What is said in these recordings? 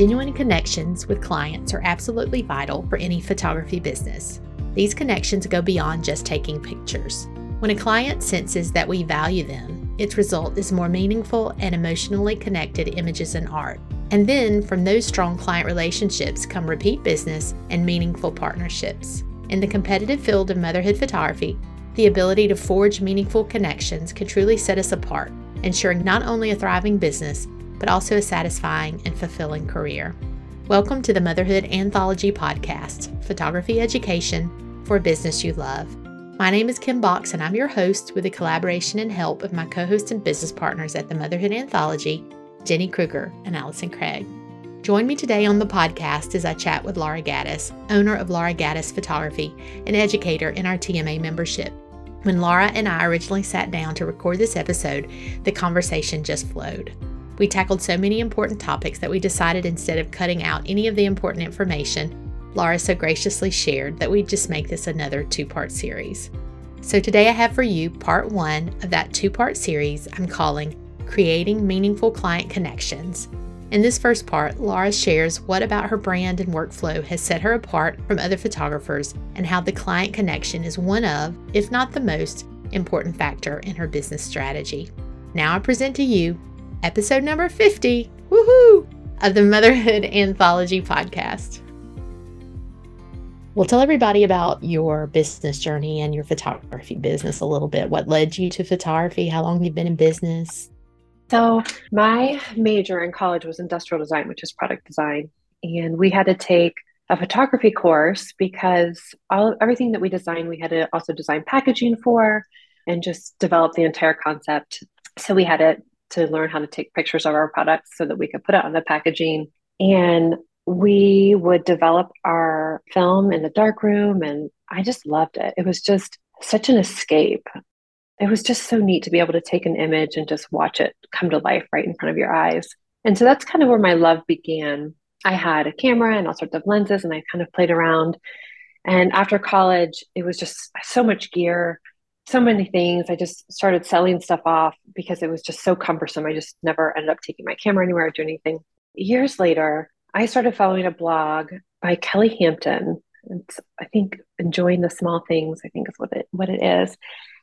Genuine connections with clients are absolutely vital for any photography business. These connections go beyond just taking pictures. When a client senses that we value them, its result is more meaningful and emotionally connected images and art. And then from those strong client relationships come repeat business and meaningful partnerships. In the competitive field of motherhood photography, the ability to forge meaningful connections can truly set us apart, ensuring not only a thriving business, but also a satisfying and fulfilling career. Welcome to the Motherhood Anthology Podcast Photography Education for a Business You Love. My name is Kim Box, and I'm your host with the collaboration and help of my co host and business partners at the Motherhood Anthology, Jenny Kruger and Allison Craig. Join me today on the podcast as I chat with Laura Gattis, owner of Laura Gattis Photography, and educator in our TMA membership. When Laura and I originally sat down to record this episode, the conversation just flowed. We tackled so many important topics that we decided instead of cutting out any of the important information, Laura so graciously shared that we'd just make this another two part series. So today I have for you part one of that two part series I'm calling Creating Meaningful Client Connections in this first part, Laura shares what about her brand and workflow has set her apart from other photographers and how the client connection is one of, if not the most, important factor in her business strategy. Now I present to you episode number 50, woohoo, of the Motherhood Anthology podcast. Well, tell everybody about your business journey and your photography business a little bit. What led you to photography? How long you've been in business? So, my major in college was industrial design, which is product design. And we had to take a photography course because all everything that we designed, we had to also design packaging for and just develop the entire concept. So, we had to, to learn how to take pictures of our products so that we could put it on the packaging. And we would develop our film in the dark room. And I just loved it. It was just such an escape it was just so neat to be able to take an image and just watch it come to life right in front of your eyes. And so that's kind of where my love began. I had a camera and all sorts of lenses, and I kind of played around. And after college, it was just so much gear, so many things. I just started selling stuff off because it was just so cumbersome. I just never ended up taking my camera anywhere or doing anything. Years later, I started following a blog by Kelle Hampton. It's, I think enjoying the small things. I think is what it what it is.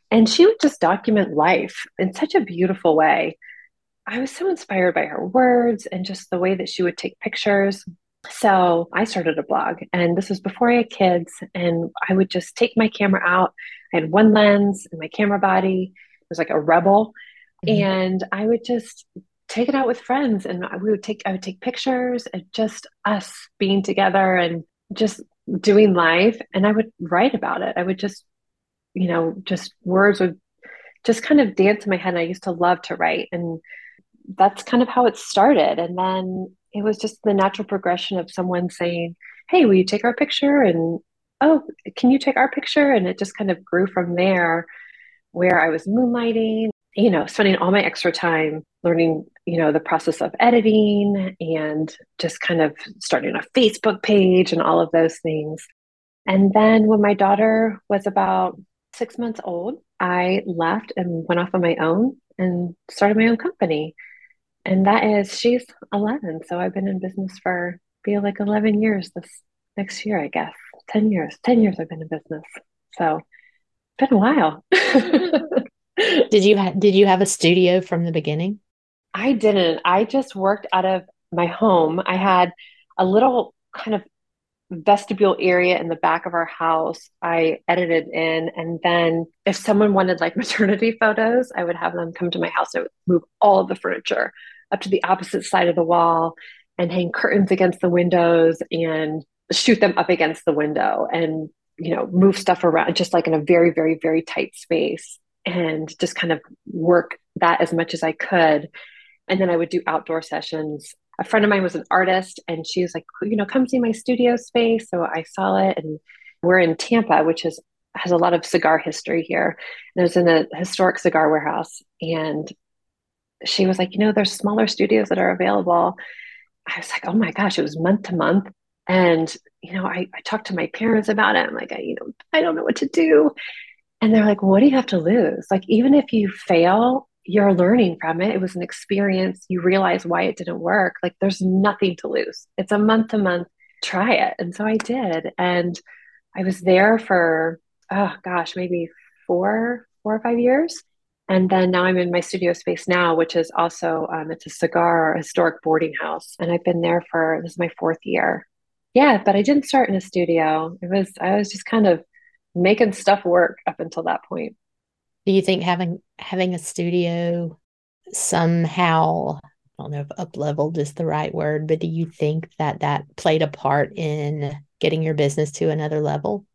And she would just document life in such a beautiful way. I was so inspired by her words and just the way that she would take pictures. So I started a blog, and this was before I had kids. And I would just take my camera out. I had one lens and my camera body it was like a rebel. Mm-hmm. And I would just take it out with friends and we would take I would take pictures and just us being together and just doing life and I would write about it. I would just you know, just words would just kind of dance in my head. And I used to love to write. And that's kind of how it started. And then it was just the natural progression of someone saying, Hey, will you take our picture? And oh, can you take our picture? And it just kind of grew from there where I was moonlighting, you know, spending all my extra time learning, you know, the process of editing and just kind of starting a Facebook page and all of those things. And then when my daughter was about six months old, I left and went off on my own and started my own company. And that is, she's 11. So I've been in business for, feel like 11 years this next year, I guess. 10 years. 10 years I've been in business. So it's been a while. did you ha- did you have a studio from the beginning? I didn't. I just worked out of my home. I had a little kind of vestibule area in the back of our house I edited in. And then if someone wanted like maternity photos, I would have them come to my house. I would move all of the furniture up to the opposite side of the wall and hang curtains against the windows and shoot them up against the window and, you know, move stuff around just like in a very, very, very tight space and just kind of work that as much as I could. And then I would do outdoor sessions a friend of mine was an artist and she was like, you know, come see my studio space. So I saw it and we're in Tampa, which is has a lot of cigar history here. And it was in a historic cigar warehouse. And she was like, you know, there's smaller studios that are available. I was like, oh my gosh, it was month to month. And, you know, I, I talked to my parents about it. I'm like, I, you know, I don't know what to do. And they're like, what do you have to lose? Like, even if you fail, you're learning from it. It was an experience. You realize why it didn't work. Like there's nothing to lose. It's a month to month, try it. And so I did. And I was there for, oh gosh, maybe four, four or five years. And then now I'm in my studio space now, which is also um, it's a cigar historic boarding house, and I've been there for this is my fourth year. Yeah, but I didn't start in a studio. It was I was just kind of making stuff work up until that point. Do you think having having a studio somehow I don't know if up leveled is the right word, but do you think that that played a part in getting your business to another level?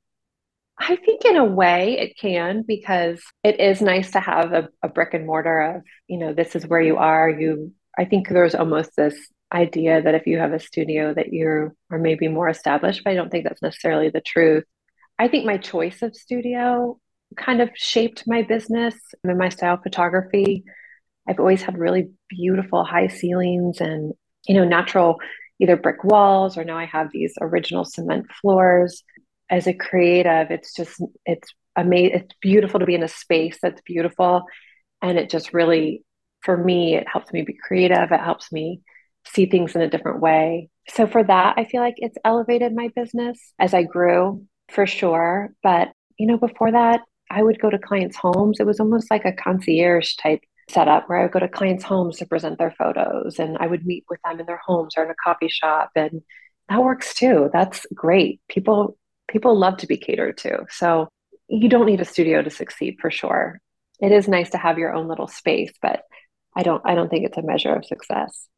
I think in a way it can because it is nice to have a, a brick and mortar of, you know, this is where you are. You, I think there's almost this idea that if you have a studio that you are maybe more established, but I don't think that's necessarily the truth. I think my choice of studio kind of shaped my business and my style of photography. I've always had really beautiful high ceilings and, you know, natural either brick walls or now I have these original cement floors as a creative, it's just it's amazing. It's beautiful to be in a space that's beautiful, and it just really, for me, it helps me be creative. It helps me see things in a different way. So for that, I feel like it's elevated my business as I grew for sure. But you know, before that, I would go to clients' homes. It was almost like a concierge type setup where I would go to clients' homes to present their photos and I would meet with them in their homes or in a coffee shop. And that works too. That's great. People people love to be catered to. So you don't need a studio to succeed for sure. It is nice to have your own little space, but I don't I don't think it's a measure of success.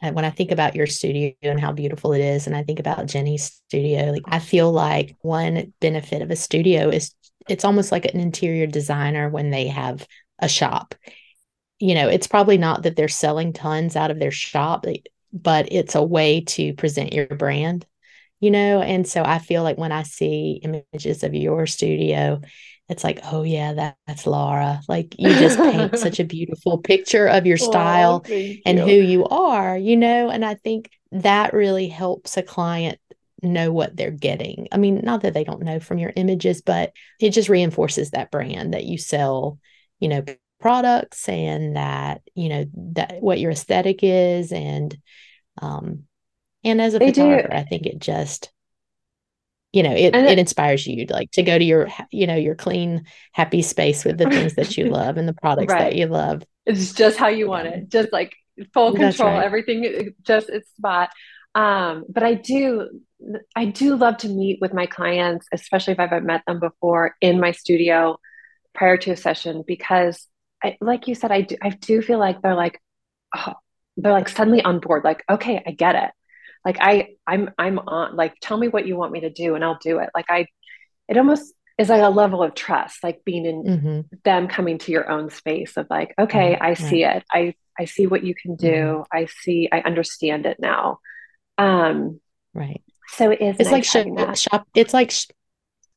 And when I think about your studio and how beautiful it is, and I think about Jenny's studio, like I feel like one benefit of a studio is it's almost like an interior designer when they have a shop. You know, it's probably not that they're selling tons out of their shop, but it's a way to present your brand you know and so i feel like when i see images of your studio it's like oh yeah that, that's laura like you just paint such a beautiful picture of your style oh, and you. who you are you know and i think that really helps a client know what they're getting i mean not that they don't know from your images but it just reinforces that brand that you sell you know products and that you know that what your aesthetic is and um and as a they photographer, do. I think it just, you know, it, it, inspires you to like to go to your, you know, your clean, happy space with the things that you love and the products right. that you love. It's just how you want it. Just like full control, right. everything just its spot. Um, but I do, I do love to meet with my clients, especially if I've met them before in my studio prior to a session, because I, like you said, I do, I do feel like they're like, oh, they're like suddenly on board. Like, okay, I get it like i i'm i'm on like tell me what you want me to do and i'll do it. Like i it almost is like a level of trust like being in mm-hmm. them coming to your own space of like okay mm-hmm. i see it. I i see what you can do. Mm-hmm. i see i understand it now. Um right. so it is it's nice like sh- shop it's like sh-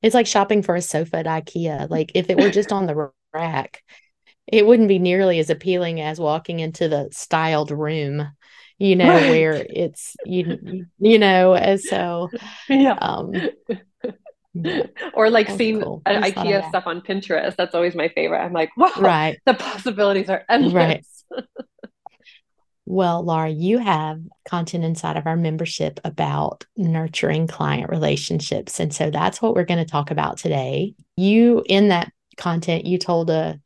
it's like shopping for a sofa at ikea. Like if it were just on the rack it wouldn't be nearly as appealing as walking into the styled room you know right. where it's you you know as so yeah. um or like seeing cool. ikea stuff on pinterest that's always my favorite. I'm like wow right. the possibilities are endless. Right. well laura you have content inside of our membership about nurturing client relationships and so that's what we're going to talk about today. You in that content you told a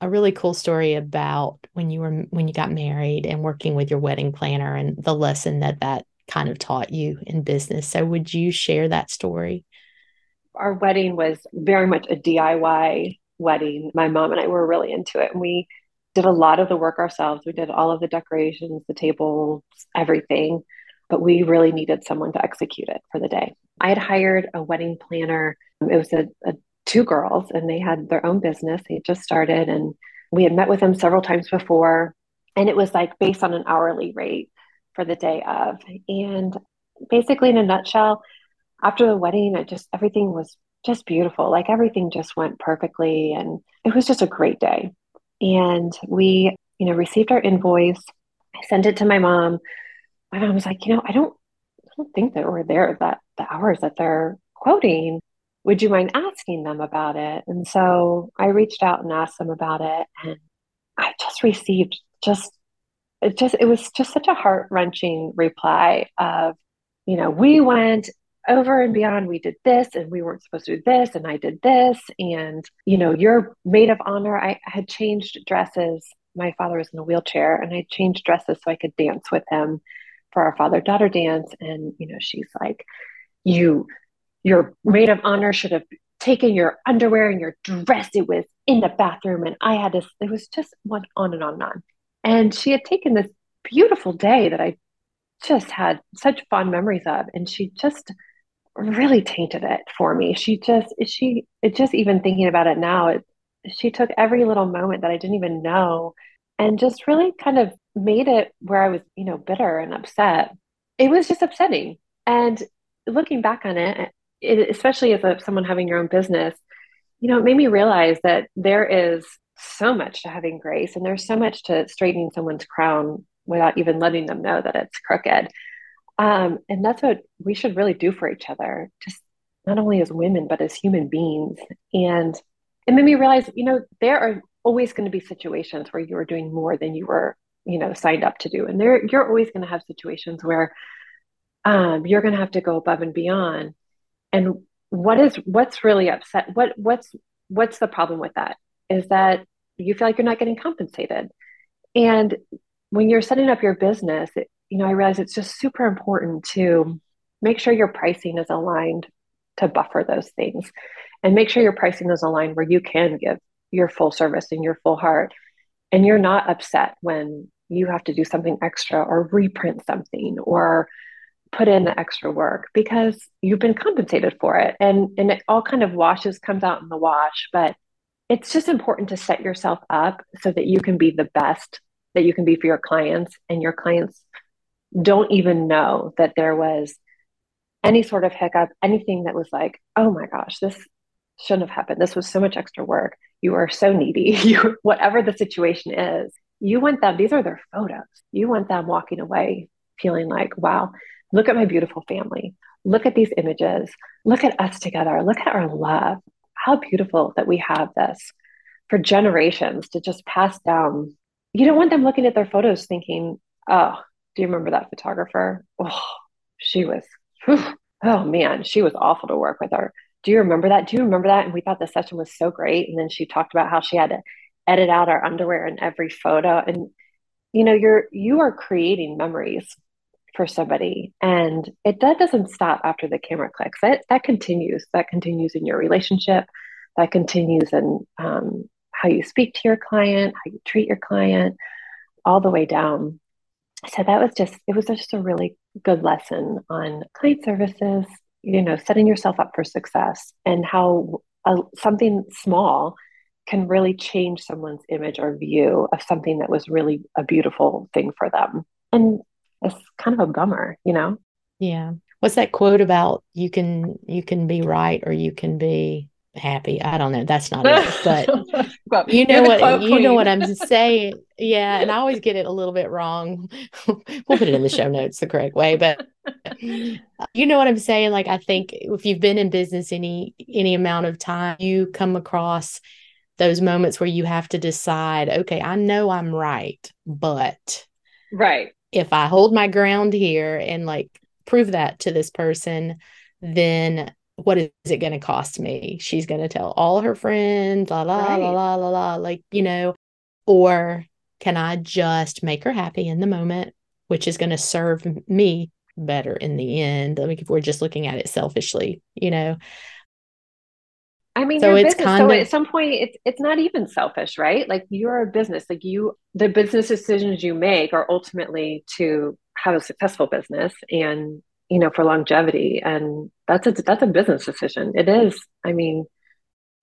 a really cool story about when you were when you got married and working with your wedding planner and the lesson that that kind of taught you in business. So would you share that story? Our wedding was very much a DIY wedding. My mom and I were really into it and we did a lot of the work ourselves. We did all of the decorations, the tables, everything, but we really needed someone to execute it for the day. I had hired a wedding planner. It was a, a two girls and they had their own business. They just started and we had met with them several times before. And it was like based on an hourly rate for the day of. And basically, in a nutshell, after the wedding, it just everything was just beautiful. Like everything just went perfectly. And it was just a great day. And we, you know, received our invoice. I sent it to my mom. My mom was like, you know, I don't I don't think that we're there that the hours that they're quoting would you mind asking them about it? And so I reached out and asked them about it. And I just received just it just it was just such a heart-wrenching reply of, you know, we went over and beyond we did this and we weren't supposed to do this and I did this and you know your maid of honor I had changed dresses my father was in a wheelchair and I changed dresses so I could dance with him for our father daughter dance and you know she's like you your maid of honor should have taken your underwear and your dress it was in the bathroom and I had this it was just went on and on and on and she had taken this beautiful day that I just had such fond memories of and she just really tainted it for me she just she it just even thinking about it now it she took every little moment that I didn't even know and just really kind of made it where I was, you know, bitter and upset. It was just upsetting. And looking back on it, it especially as a, someone having your own business, you know, it made me realize that there is so much to having grace and there's so much to straightening someone's crown without even letting them know that it's crooked. Um, and that's what we should really do for each other, just not only as women, but as human beings. And it made me realize, you know, there are always going to be situations where you are doing more than you were, you know, signed up to do. And there you're always going to have situations where um, you're going to have to go above and beyond. And what is what's really upset? What what's what's the problem with that? Is that you feel like you're not getting compensated. And when you're setting up your business, it, you know, I realize it's just super important to make sure your pricing is aligned to buffer those things and make sure your pricing is aligned where you can give your full service and your full heart and you're not upset when you have to do something extra or reprint something or put in the extra work because you've been compensated for it and and it all kind of washes comes out in the wash but it's just important to set yourself up so that you can be the best that you can be for your clients and your clients don't even know that there was any sort of hiccup anything that was like oh my gosh this shouldn't have happened. This was so much extra work. You are so needy. You, whatever the situation is, you want them, these are their photos. You want them walking away feeling like, wow, look at my beautiful family. Look at these images. Look at us together. Look at our love. How beautiful that we have this for generations to just pass down. You don't want them looking at their photos thinking, oh, do you remember that photographer? Oh, she was, whew, oh man, she was awful to work with her do you remember that? Do you remember that? And we thought the session was so great. And then she talked about how she had to edit out our underwear in every photo. And you know, you're you are creating memories for somebody. And it that doesn't stop after the camera clicks. That that continues. That continues in your relationship. That continues in um, how you speak to your client, how you treat your client, all the way down. So that was just it was just a really good lesson on client services, you know setting yourself up for success and how a, something small can really change someone's image or view of something that was really a beautiful thing for them and it's kind of a bummer you know yeah what's that quote about you can you can be right or you can be happy. I don't know. That's not it. But you know what you know what I'm saying. Yeah. And I always get it a little bit wrong. we'll put it in the show notes the correct way. But you know what I'm saying? Like I think if you've been in business any any amount of time, you come across those moments where you have to decide, okay, I know I'm right, but right. If I hold my ground here and like prove that to this person, then what is it going to cost me? She's going to tell all her friends, la, la, right. la, la, la, la, like, you know, or can I just make her happy in the moment, which is going to serve me better in the end? Like, if we're just looking at it selfishly, you know. I mean, so it's business, kind so of, at some point, it's it's not even selfish, right? Like you're a business, like you, the business decisions you make are ultimately to have a successful business and you know for longevity and that's a that's a business decision it is i mean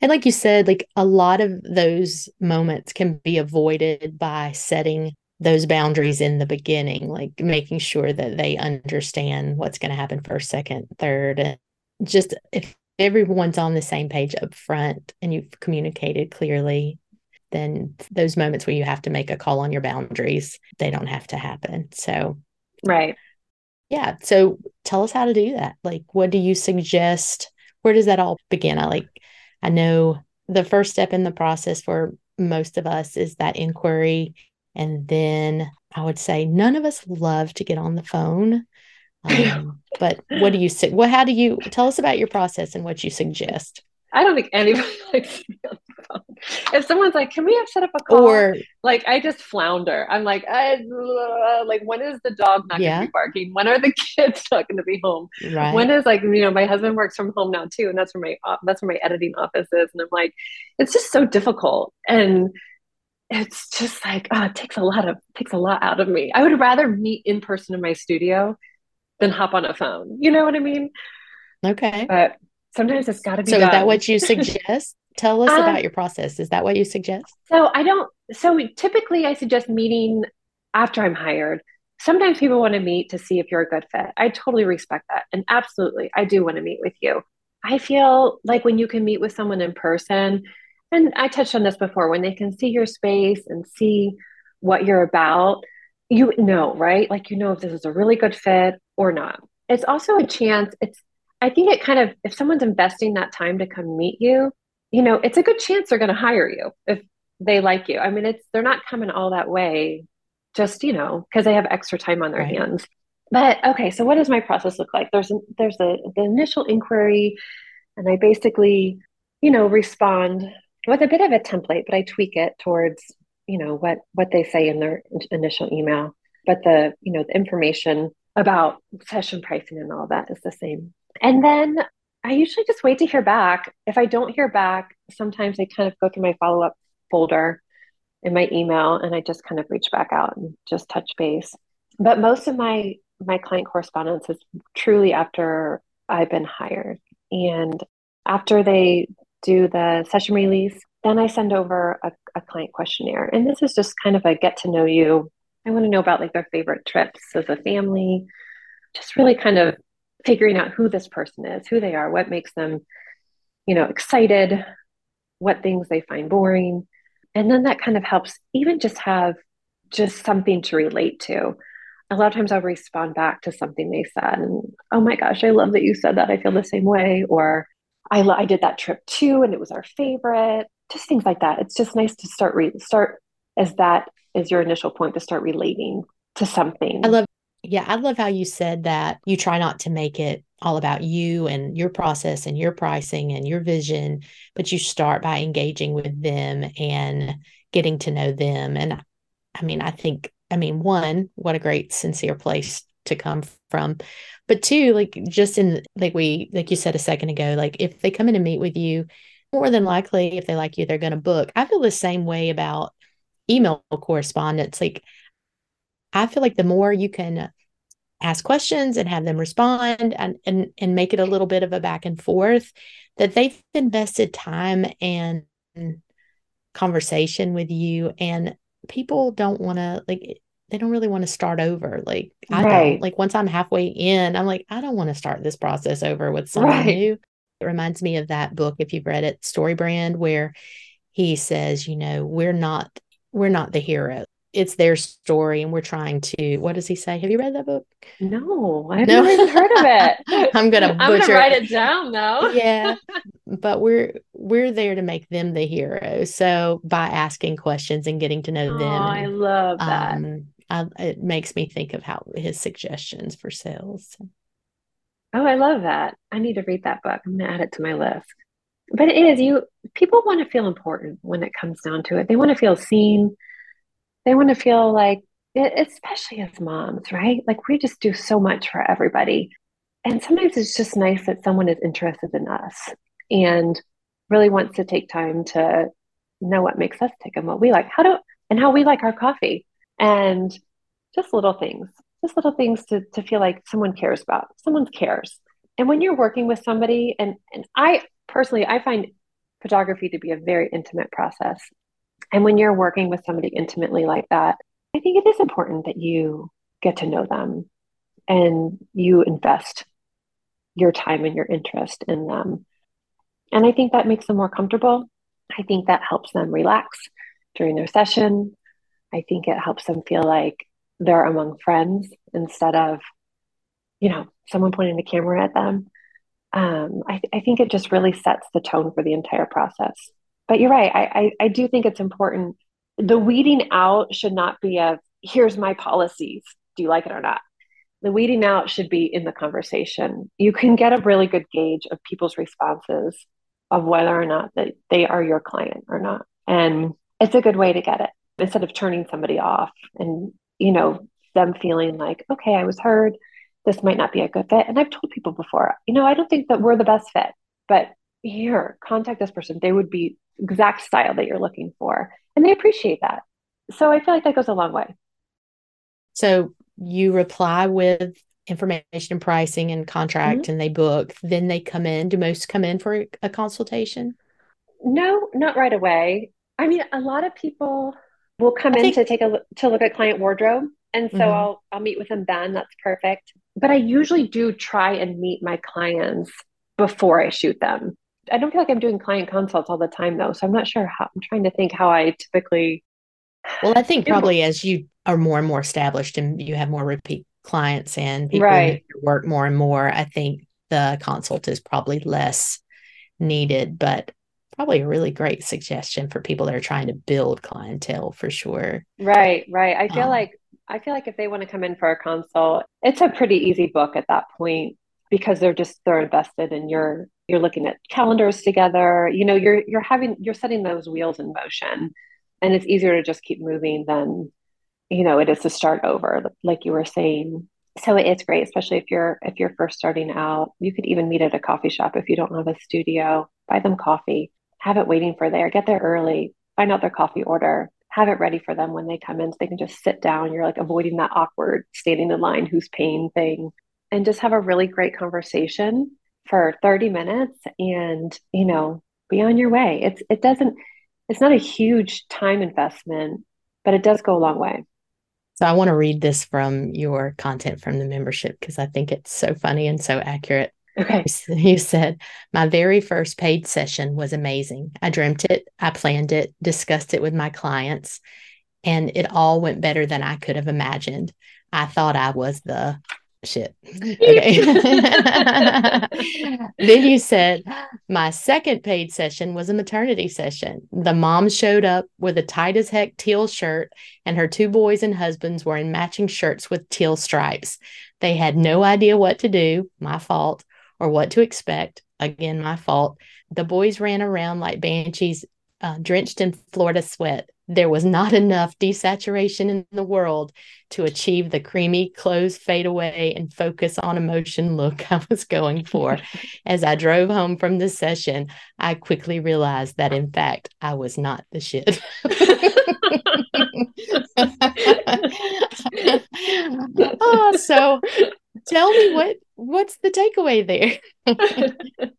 and like you said like a lot of those moments can be avoided by setting those boundaries in the beginning like making sure that they understand what's going to happen first second third and just if everyone's on the same page up front and you've communicated clearly then those moments where you have to make a call on your boundaries they don't have to happen so right yeah. So tell us how to do that. Like, what do you suggest? Where does that all begin? I like, I know the first step in the process for most of us is that inquiry. And then I would say none of us love to get on the phone. Um, but what do you say? Well, how do you tell us about your process and what you suggest? I don't think anybody likes to be on the phone. If someone's like, "Can we have set up a call?" Or like, I just flounder. I'm like, I, uh, like, when is the dog not yeah. going to be barking? When are the kids not going to be home? Right. When is like, you know, my husband works from home now too, and that's where my uh, that's where my editing office is, and I'm like, it's just so difficult, and it's just like, oh, it takes a lot of takes a lot out of me. I would rather meet in person in my studio than hop on a phone. You know what I mean? Okay. But sometimes it's got to be. So done. is that what you suggest? Tell us um, about your process. Is that what you suggest? So I don't. So typically, I suggest meeting after I'm hired. Sometimes people want to meet to see if you're a good fit. I totally respect that, and absolutely, I do want to meet with you. I feel like when you can meet with someone in person, and I touched on this before, when they can see your space and see what you're about, you know, right? Like you know if this is a really good fit or not. It's also a chance. It's I think it kind of, if someone's investing that time to come meet you, you know, it's a good chance they're going to hire you if they like you. I mean, it's, they're not coming all that way just, you know, because they have extra time on their right. hands. But okay, so what does my process look like? There's, there's a, the initial inquiry, and I basically, you know, respond with a bit of a template, but I tweak it towards, you know, what, what they say in their initial email. But the, you know, the information about session pricing and all that is the same. And then I usually just wait to hear back. If I don't hear back, sometimes I kind of go through my follow up folder in my email and I just kind of reach back out and just touch base. But most of my my client correspondence is truly after I've been hired. And after they do the session release, then I send over a, a client questionnaire. And this is just kind of a get to know you. I want to know about like their favorite trips as a family, just really kind of figuring out who this person is, who they are, what makes them, you know, excited, what things they find boring. And then that kind of helps even just have just something to relate to. A lot of times I'll respond back to something they said and, oh my gosh, I love that you said that. I feel the same way. Or I, I did that trip too and it was our favorite. Just things like that. It's just nice to start re- start as that is your initial point to start relating to something. I love yeah, I love how you said that you try not to make it all about you and your process and your pricing and your vision, but you start by engaging with them and getting to know them. And I mean, I think, I mean, one, what a great, sincere place to come from. But two, like just in, like we, like you said a second ago, like if they come in and meet with you, more than likely, if they like you, they're going to book. I feel the same way about email correspondence. Like, I feel like the more you can ask questions and have them respond and, and and make it a little bit of a back and forth that they've invested time and conversation with you and people don't want to like they don't really want to start over like i right. don't like once i'm halfway in i'm like i don't want to start this process over with someone right. new it reminds me of that book if you've read it StoryBrand where he says you know we're not we're not the hero. It's their story and we're trying to what does he say? Have you read that book? No i've no? never even heard of it. I'm gonna i'm gonna write it down though. Yeah but we're we're there to make them the hero. So by asking questions and getting to know oh, them i love that. um, I, it makes me think of how his suggestions for sales. Oh i love that. I need to read that book. I'm gonna add it to my list but it is you people want to feel important when it comes down to it they want to feel seen they want to feel like, especially as moms, right? Like we just do so much for everybody. And sometimes it's just nice that someone is interested in us and really wants to take time to know what makes us tick and what we like, how do and how we like our coffee. And just little things, just little things to, to feel like someone cares about, someone cares. And when you're working with somebody, and, and I personally, I find photography to be a very intimate process. And when you're working with somebody intimately like that, I think it is important that you get to know them and you invest your time and your interest in them. And I think that makes them more comfortable. I think that helps them relax during their session. I think it helps them feel like they're among friends instead of, you know, someone pointing the camera at them. Um, I, th- I think it just really sets the tone for the entire process. but you're right. I, I, I do think it's important. The weeding out should not be a here's my policies. Do you like it or not? The weeding out should be in the conversation. You can get a really good gauge of people's responses of whether or not that they are your client or not. And it's a good way to get it instead of turning somebody off and, you know, them feeling like, okay, I was heard. This might not be a good fit. And I've told people before, you know, I don't think that we're the best fit, but here, contact this person. They would be exact style that you're looking for. And they appreciate that. So I feel like that goes a long way. So you reply with information and pricing and contract mm-hmm. and they book then they come in do most come in for a consultation no not right away i mean a lot of people will come I in think... to take a to look at client wardrobe and so mm-hmm. i'll i'll meet with them then that's perfect but i usually do try and meet my clients before i shoot them i don't feel like i'm doing client consults all the time though so i'm not sure how i'm trying to think how i typically well i think probably as you are more and more established and you have more repeat clients and people right. work more and more, I think the consult is probably less needed, but probably a really great suggestion for people that are trying to build clientele for sure. Right, right. I feel um, like I feel like if they want to come in for a consult, it's a pretty easy book at that point because they're just they're invested and you're you're looking at calendars together. You know, you're you're having you're setting those wheels in motion and it's easier to just keep moving than you know it is to start over like you were saying. So it's great especially if you're if you're first starting out. You could even meet at a coffee shop if you don't have a studio. Buy them coffee. Have it waiting for there. Get there early. Find out their coffee order have it ready for them when they come in so they can just sit down. You're like avoiding that awkward standing in line who's paying thing and just have a really great conversation for 30 minutes and you know be on your way. It's it doesn't it's not a huge time investment but it does go a long way. So I want to read this from your content from the membership because I think it's so funny and so accurate. Okay. You said, My very first paid session was amazing. I dreamt it, I planned it, discussed it with my clients, and it all went better than I could have imagined. I thought I was the shit. Okay. then you said, My second paid session was a maternity session. The mom showed up with a tight as heck teal shirt, and her two boys and husbands were in matching shirts with teal stripes. They had no idea what to do, my fault, or what to expect. Again, my fault. The boys ran around like banshees, uh, drenched in Florida sweat there was not enough desaturation in the world to achieve the creamy clothes fade away and focus on emotion look I was going for. As I drove home from the session, I quickly realized that in fact I was not the shit. oh, so tell me what what's the takeaway there?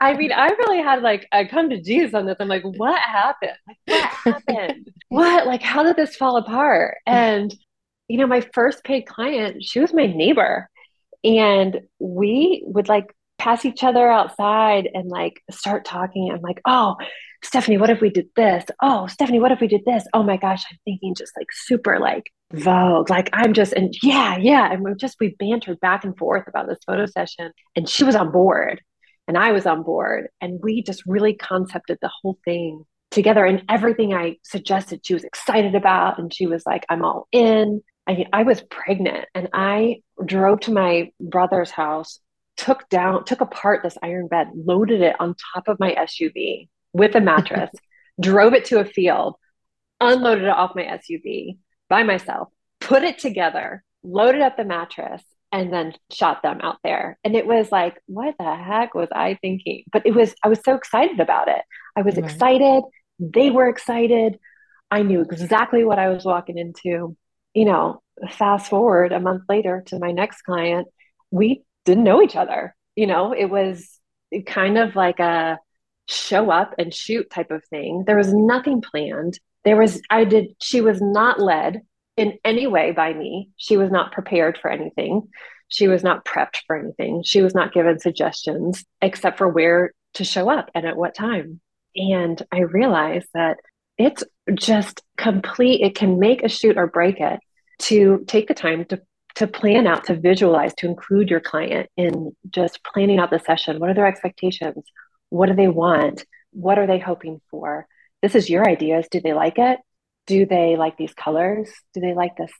I mean, I really had like I come to Jesus on this. I'm like, what happened? Like, what happened? what? Like, how did this fall apart? And you know, my first paid client, she was my neighbor, and we would like pass each other outside and like start talking. I'm like, oh, Stephanie, what if we did this? Oh, Stephanie, what if we did this? Oh my gosh, I'm thinking just like super like Vogue. Like I'm just and yeah, yeah. And we just we bantered back and forth about this photo session. And she was on board and I was on board. And we just really concepted the whole thing together. And everything I suggested, she was excited about. And she was like, I'm all in. I mean, I was pregnant and I drove to my brother's house, took down, took apart this iron bed, loaded it on top of my SUV with a mattress, drove it to a field, unloaded it off my SUV by myself, put it together, loaded up the mattress, and then shot them out there. And it was like, what the heck was I thinking? But it was, I was so excited about it. I was right. excited. They were excited. I knew exactly what I was walking into. You know, fast forward a month later to my next client, we didn't know each other. You know, it was kind of like a show up and shoot type of thing. There was nothing planned. There was, I did, she was not led in any way by me. She was not prepared for anything. She was not prepped for anything. She was not given suggestions except for where to show up and at what time. And I realized that it's just complete, it can make a shoot or break it to take the time to to plan out, to visualize, to include your client in just planning out the session. What are their expectations? What do they want? what are they hoping for? This is your ideas. Do they like it? Do they like these colors? Do they like this?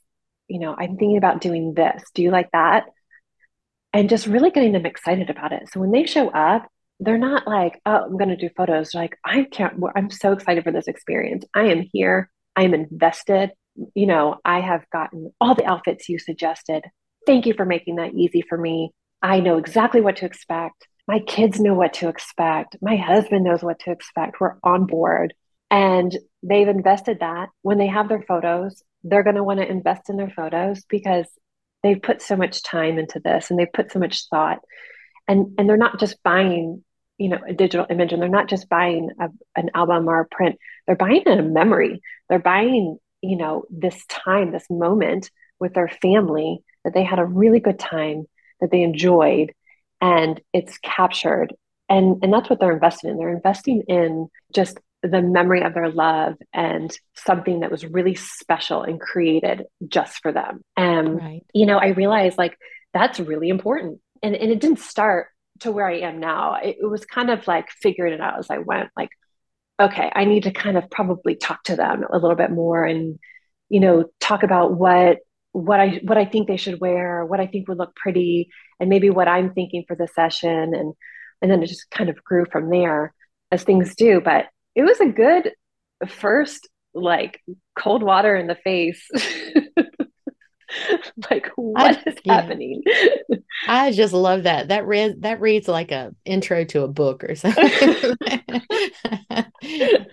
You know, I'm thinking about doing this. Do you like that? And just really getting them excited about it. So when they show up, they're not like, oh, I'm going to do photos. They're like, I can't, I'm so excited for this experience. I am here. I am invested. You know, I have gotten all the outfits you suggested. Thank you for making that easy for me. I know exactly what to expect. My kids know what to expect. My husband knows what to expect. We're on board. And they've invested that. When they have their photos, they're going to want to invest in their photos because they've put so much time into this and they've put so much thought. And, and they're not just buying you know a digital image and they're not just buying a, an album or a print they're buying a memory they're buying you know this time this moment with their family that they had a really good time that they enjoyed and it's captured and and that's what they're investing in they're investing in just the memory of their love and something that was really special and created just for them and right. you know i realized like that's really important and, and it didn't start to where I am now, it, it was kind of like figuring it out as I went. Like, okay, I need to kind of probably talk to them a little bit more and, you know, talk about what what I what I think they should wear, what I think would look pretty, and maybe what I'm thinking for the session, and and then it just kind of grew from there as things do. But it was a good first like cold water in the face. Like what I, is yeah. happening? I just love that. That read that reads like a intro to a book or something.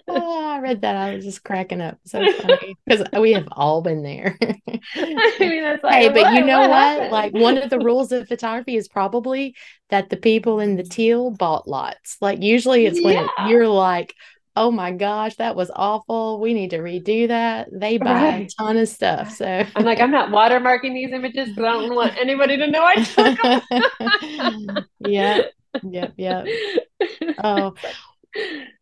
Oh, i read that i was just cracking up. So funny because we have all been there. I mean, like, hey but you know what, what? like one of the rules of photography is probably that the people in the teal bought lots. Like usually it's when yeah. you're like oh my gosh, that was awful. We need to redo that. They buy right. a ton of stuff. So I'm like, I'm not watermarking these images because I don't want anybody to know I took them. yeah. Yep. Yep. Oh.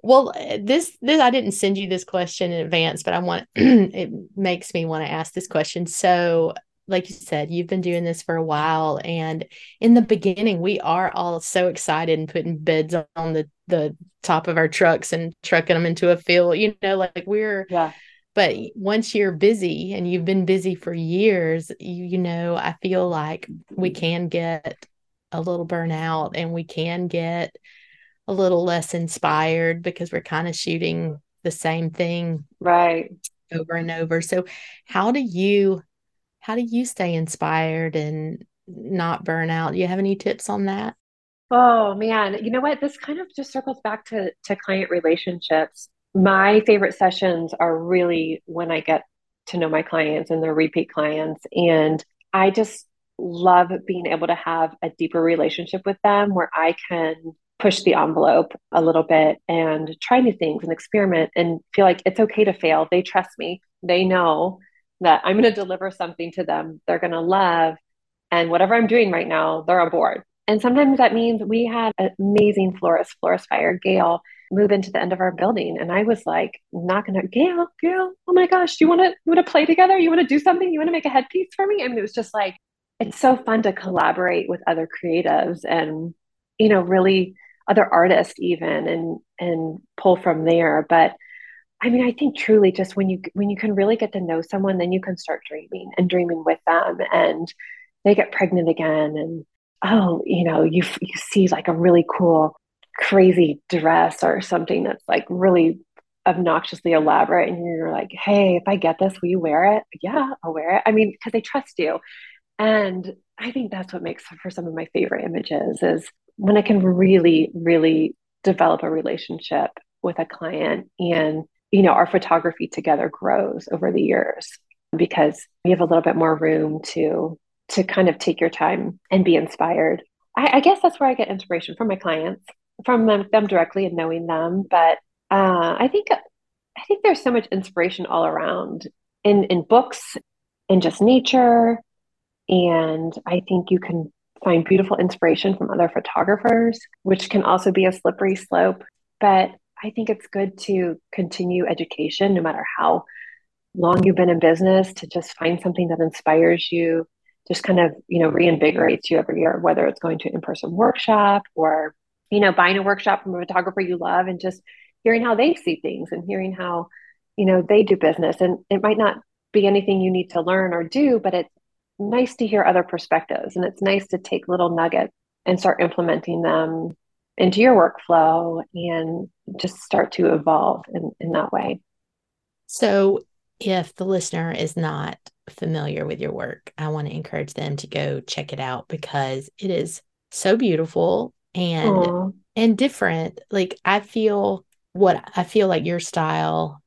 Well, eh, this this I didn't send you this question in advance, but I want it makes me want to ask this question. So like you said, you've been doing this for a while. And in the beginning, we are all so excited and putting beds on the, the top of our trucks and trucking them into a field, you know, like we're, yeah. But once you're busy and you've been busy for years, you, you know, I feel like we mm-hmm. can get a little burnout and we can get a little less inspired because we're kind of shooting the same thing right over and over. So, how do you how do you stay inspired and not burn out? Do you have any tips on that? Oh man, you know what? This kind of just circles back to to client relationships. My favorite sessions are really when I get to know my clients and their repeat clients and I just love being able to have a deeper relationship with them where I can push the envelope a little bit and try new things and experiment and feel like it's okay to fail. They trust me. They know that I'm going to deliver something to them they're going to love. And whatever I'm doing right now, they're on board. And sometimes that means we had an amazing florist, florist buyer, Gail, move into the end of our building. And I was like knocking at Gail, Gail, oh my gosh, do you want to you want to play together? You want to do something? You want to make a headpiece for me? I mean, it was just like it's so fun to collaborate with other creatives and you know, really other artists even and and pull from there. But I mean, I think truly just when you when you can really get to know someone, then you can start dreaming and dreaming with them, and they get pregnant again, and oh, you know, you you see like a really cool, crazy dress or something that's like really obnoxiously elaborate, and you're like, hey, if I get this, will you wear it? Yeah, I'll wear it. I mean, because they trust you, and I think that's what makes for some of my favorite images is when I can really, really develop a relationship with a client and you know, our photography together grows over the years because we have a little bit more room to to kind of take your time and be inspired. I, I guess that's where I get inspiration from my clients, from them, them directly and knowing them. But uh, I think I think there's so much inspiration all around in in books, in just nature, and I think you can find beautiful inspiration from other photographers, which can also be a slippery slope. But I think it's good to continue education no matter how long you've been in business to just find something that inspires you, just kind of, you know, reinvigorates you every year, whether it's going to an in-person workshop or, you know, buying a workshop from a photographer you love and just hearing how they see things and hearing how, you know, they do business. And it might not be anything you need to learn or do, but it's nice to hear other perspectives. And it's nice to take little nuggets and start implementing them into your workflow and just start to evolve in, in that way. So, if the listener is not familiar with your work, I want to encourage them to go check it out because it is so beautiful and Aww. and different. Like I feel what I feel like your style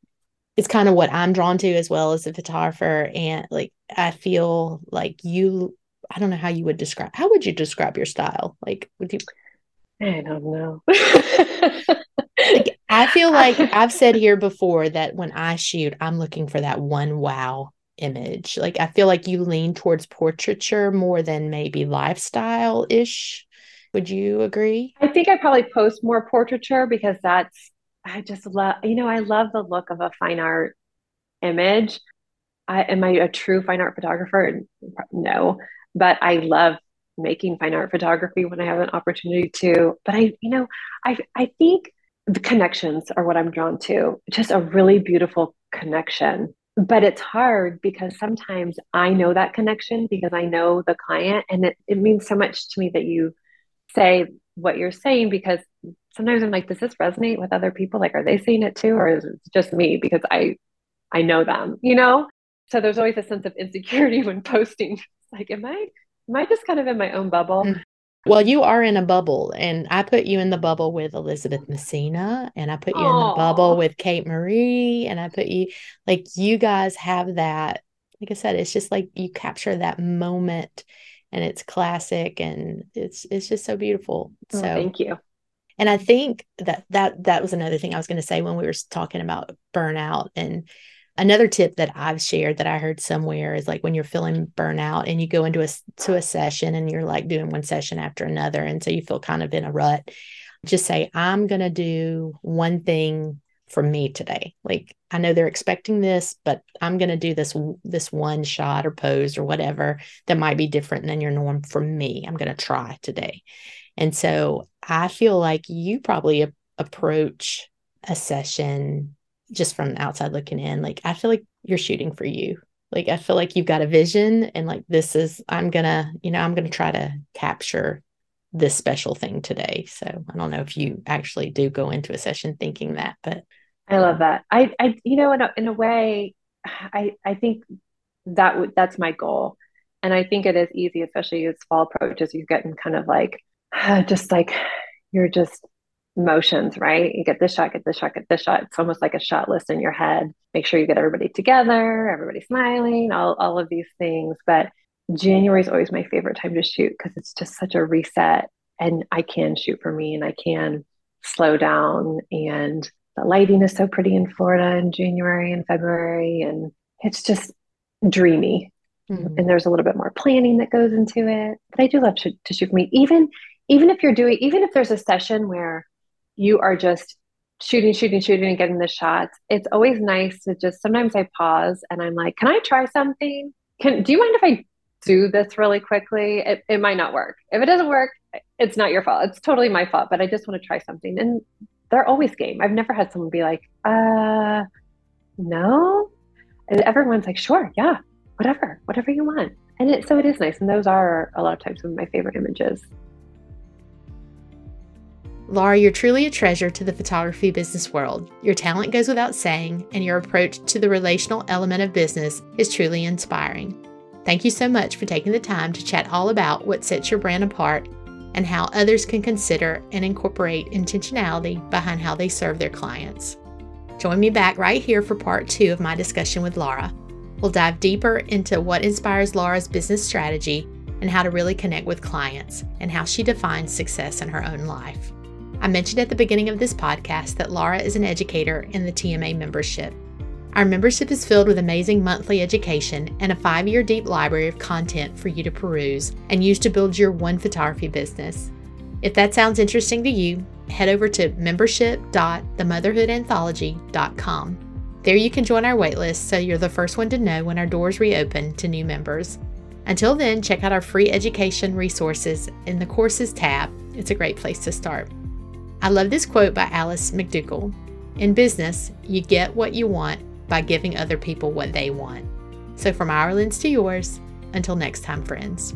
is kind of what I'm drawn to as well as a photographer and like I feel like you I don't know how you would describe how would you describe your style? Like would you I don't know. like, I feel like I've said here before that when I shoot, I'm looking for that one wow image. Like I feel like you lean towards portraiture more than maybe lifestyle ish. Would you agree? I think I probably post more portraiture because that's I just love you know I love the look of a fine art image. I am I a true fine art photographer? No, but I love making fine art photography when I have an opportunity to. But I, you know, I I think the connections are what I'm drawn to. Just a really beautiful connection. But it's hard because sometimes I know that connection because I know the client and it, it means so much to me that you say what you're saying because sometimes I'm like, does this resonate with other people? Like, are they seeing it too? Or is it just me because I I know them, you know? So there's always a sense of insecurity when posting. Like, am I am I just kind of in my own bubble? Mm. Well, you are in a bubble, and I put you in the bubble with Elizabeth Messina, and I put you Aww. in the bubble with Kate Marie, and I put you like you guys have that. Like I said, it's just like you capture that moment, and it's classic, and it's it's just so beautiful. Oh, so thank you. And I think that that that was another thing I was going to say when we were talking about burnout and another tip that I've shared that I heard somewhere is like when you're feeling burnout and you go into a to a session and you're like doing one session after another and so you feel kind of in a rut just say I'm going to do one thing for me today. Like I know they're expecting this but I'm going to do this this one shot or pose or whatever that might be different than your norm for me. I'm going to try today. And so I feel like you probably a- approach a session just from the outside looking in, like I feel like you're shooting for you. Like I feel like you've got a vision and like this is I'm gonna, you know, I'm gonna try to capture this special thing today. So I don't know if you actually do go into a session thinking that, but I love that. I I you know in a in a way I I think that would that's my goal. And I think it is easy, especially as fall approaches, you're getting kind of like just like you're just motions, right? You get this shot, get this shot, get this shot. It's almost like a shot list in your head. Make sure you get everybody together, everybody smiling, all, all of these things. But January is always my favorite time to shoot because it's just such a reset and I can shoot for me and I can slow down. And the lighting is so pretty in Florida in January and February. And it's just dreamy. Mm-hmm. And there's a little bit more planning that goes into it. But I do love to, to shoot for me. Even even if you're doing, even if there's a session where you are just shooting, shooting, shooting, and getting the shots. It's always nice to just sometimes I pause and I'm like, can I try something? Can do you mind if I do this really quickly? It, it might not work. If it doesn't work, it's not your fault. It's totally my fault, but I just want to try something. And they're always game. I've never had someone be like, uh, no. And everyone's like, sure, yeah, whatever, whatever you want. And it, so it is nice. And those are a lot of times some of my favorite images. Laura, you're truly a treasure to the photography business world. Your talent goes without saying, and your approach to the relational element of business is truly inspiring. Thank you so much for taking the time to chat all about what sets your brand apart and how others can consider and incorporate intentionality behind how they serve their clients. Join me back right here for part two of my discussion with Laura. We'll dive deeper into what inspires Laura's business strategy and how to really connect with clients and how she defines success in her own life. I mentioned at the beginning of this podcast that Laura is an educator in the TMA membership. Our membership is filled with amazing monthly education and a five year deep library of content for you to peruse and use to build your one photography business. If that sounds interesting to you, head over to membership.themotherhoodanthology.com. There you can join our waitlist so you're the first one to know when our doors reopen to new members. Until then, check out our free education resources in the courses tab. It's a great place to start. I love this quote by Alice MacDougall In business, you get what you want by giving other people what they want. So, from lens to yours, until next time, friends.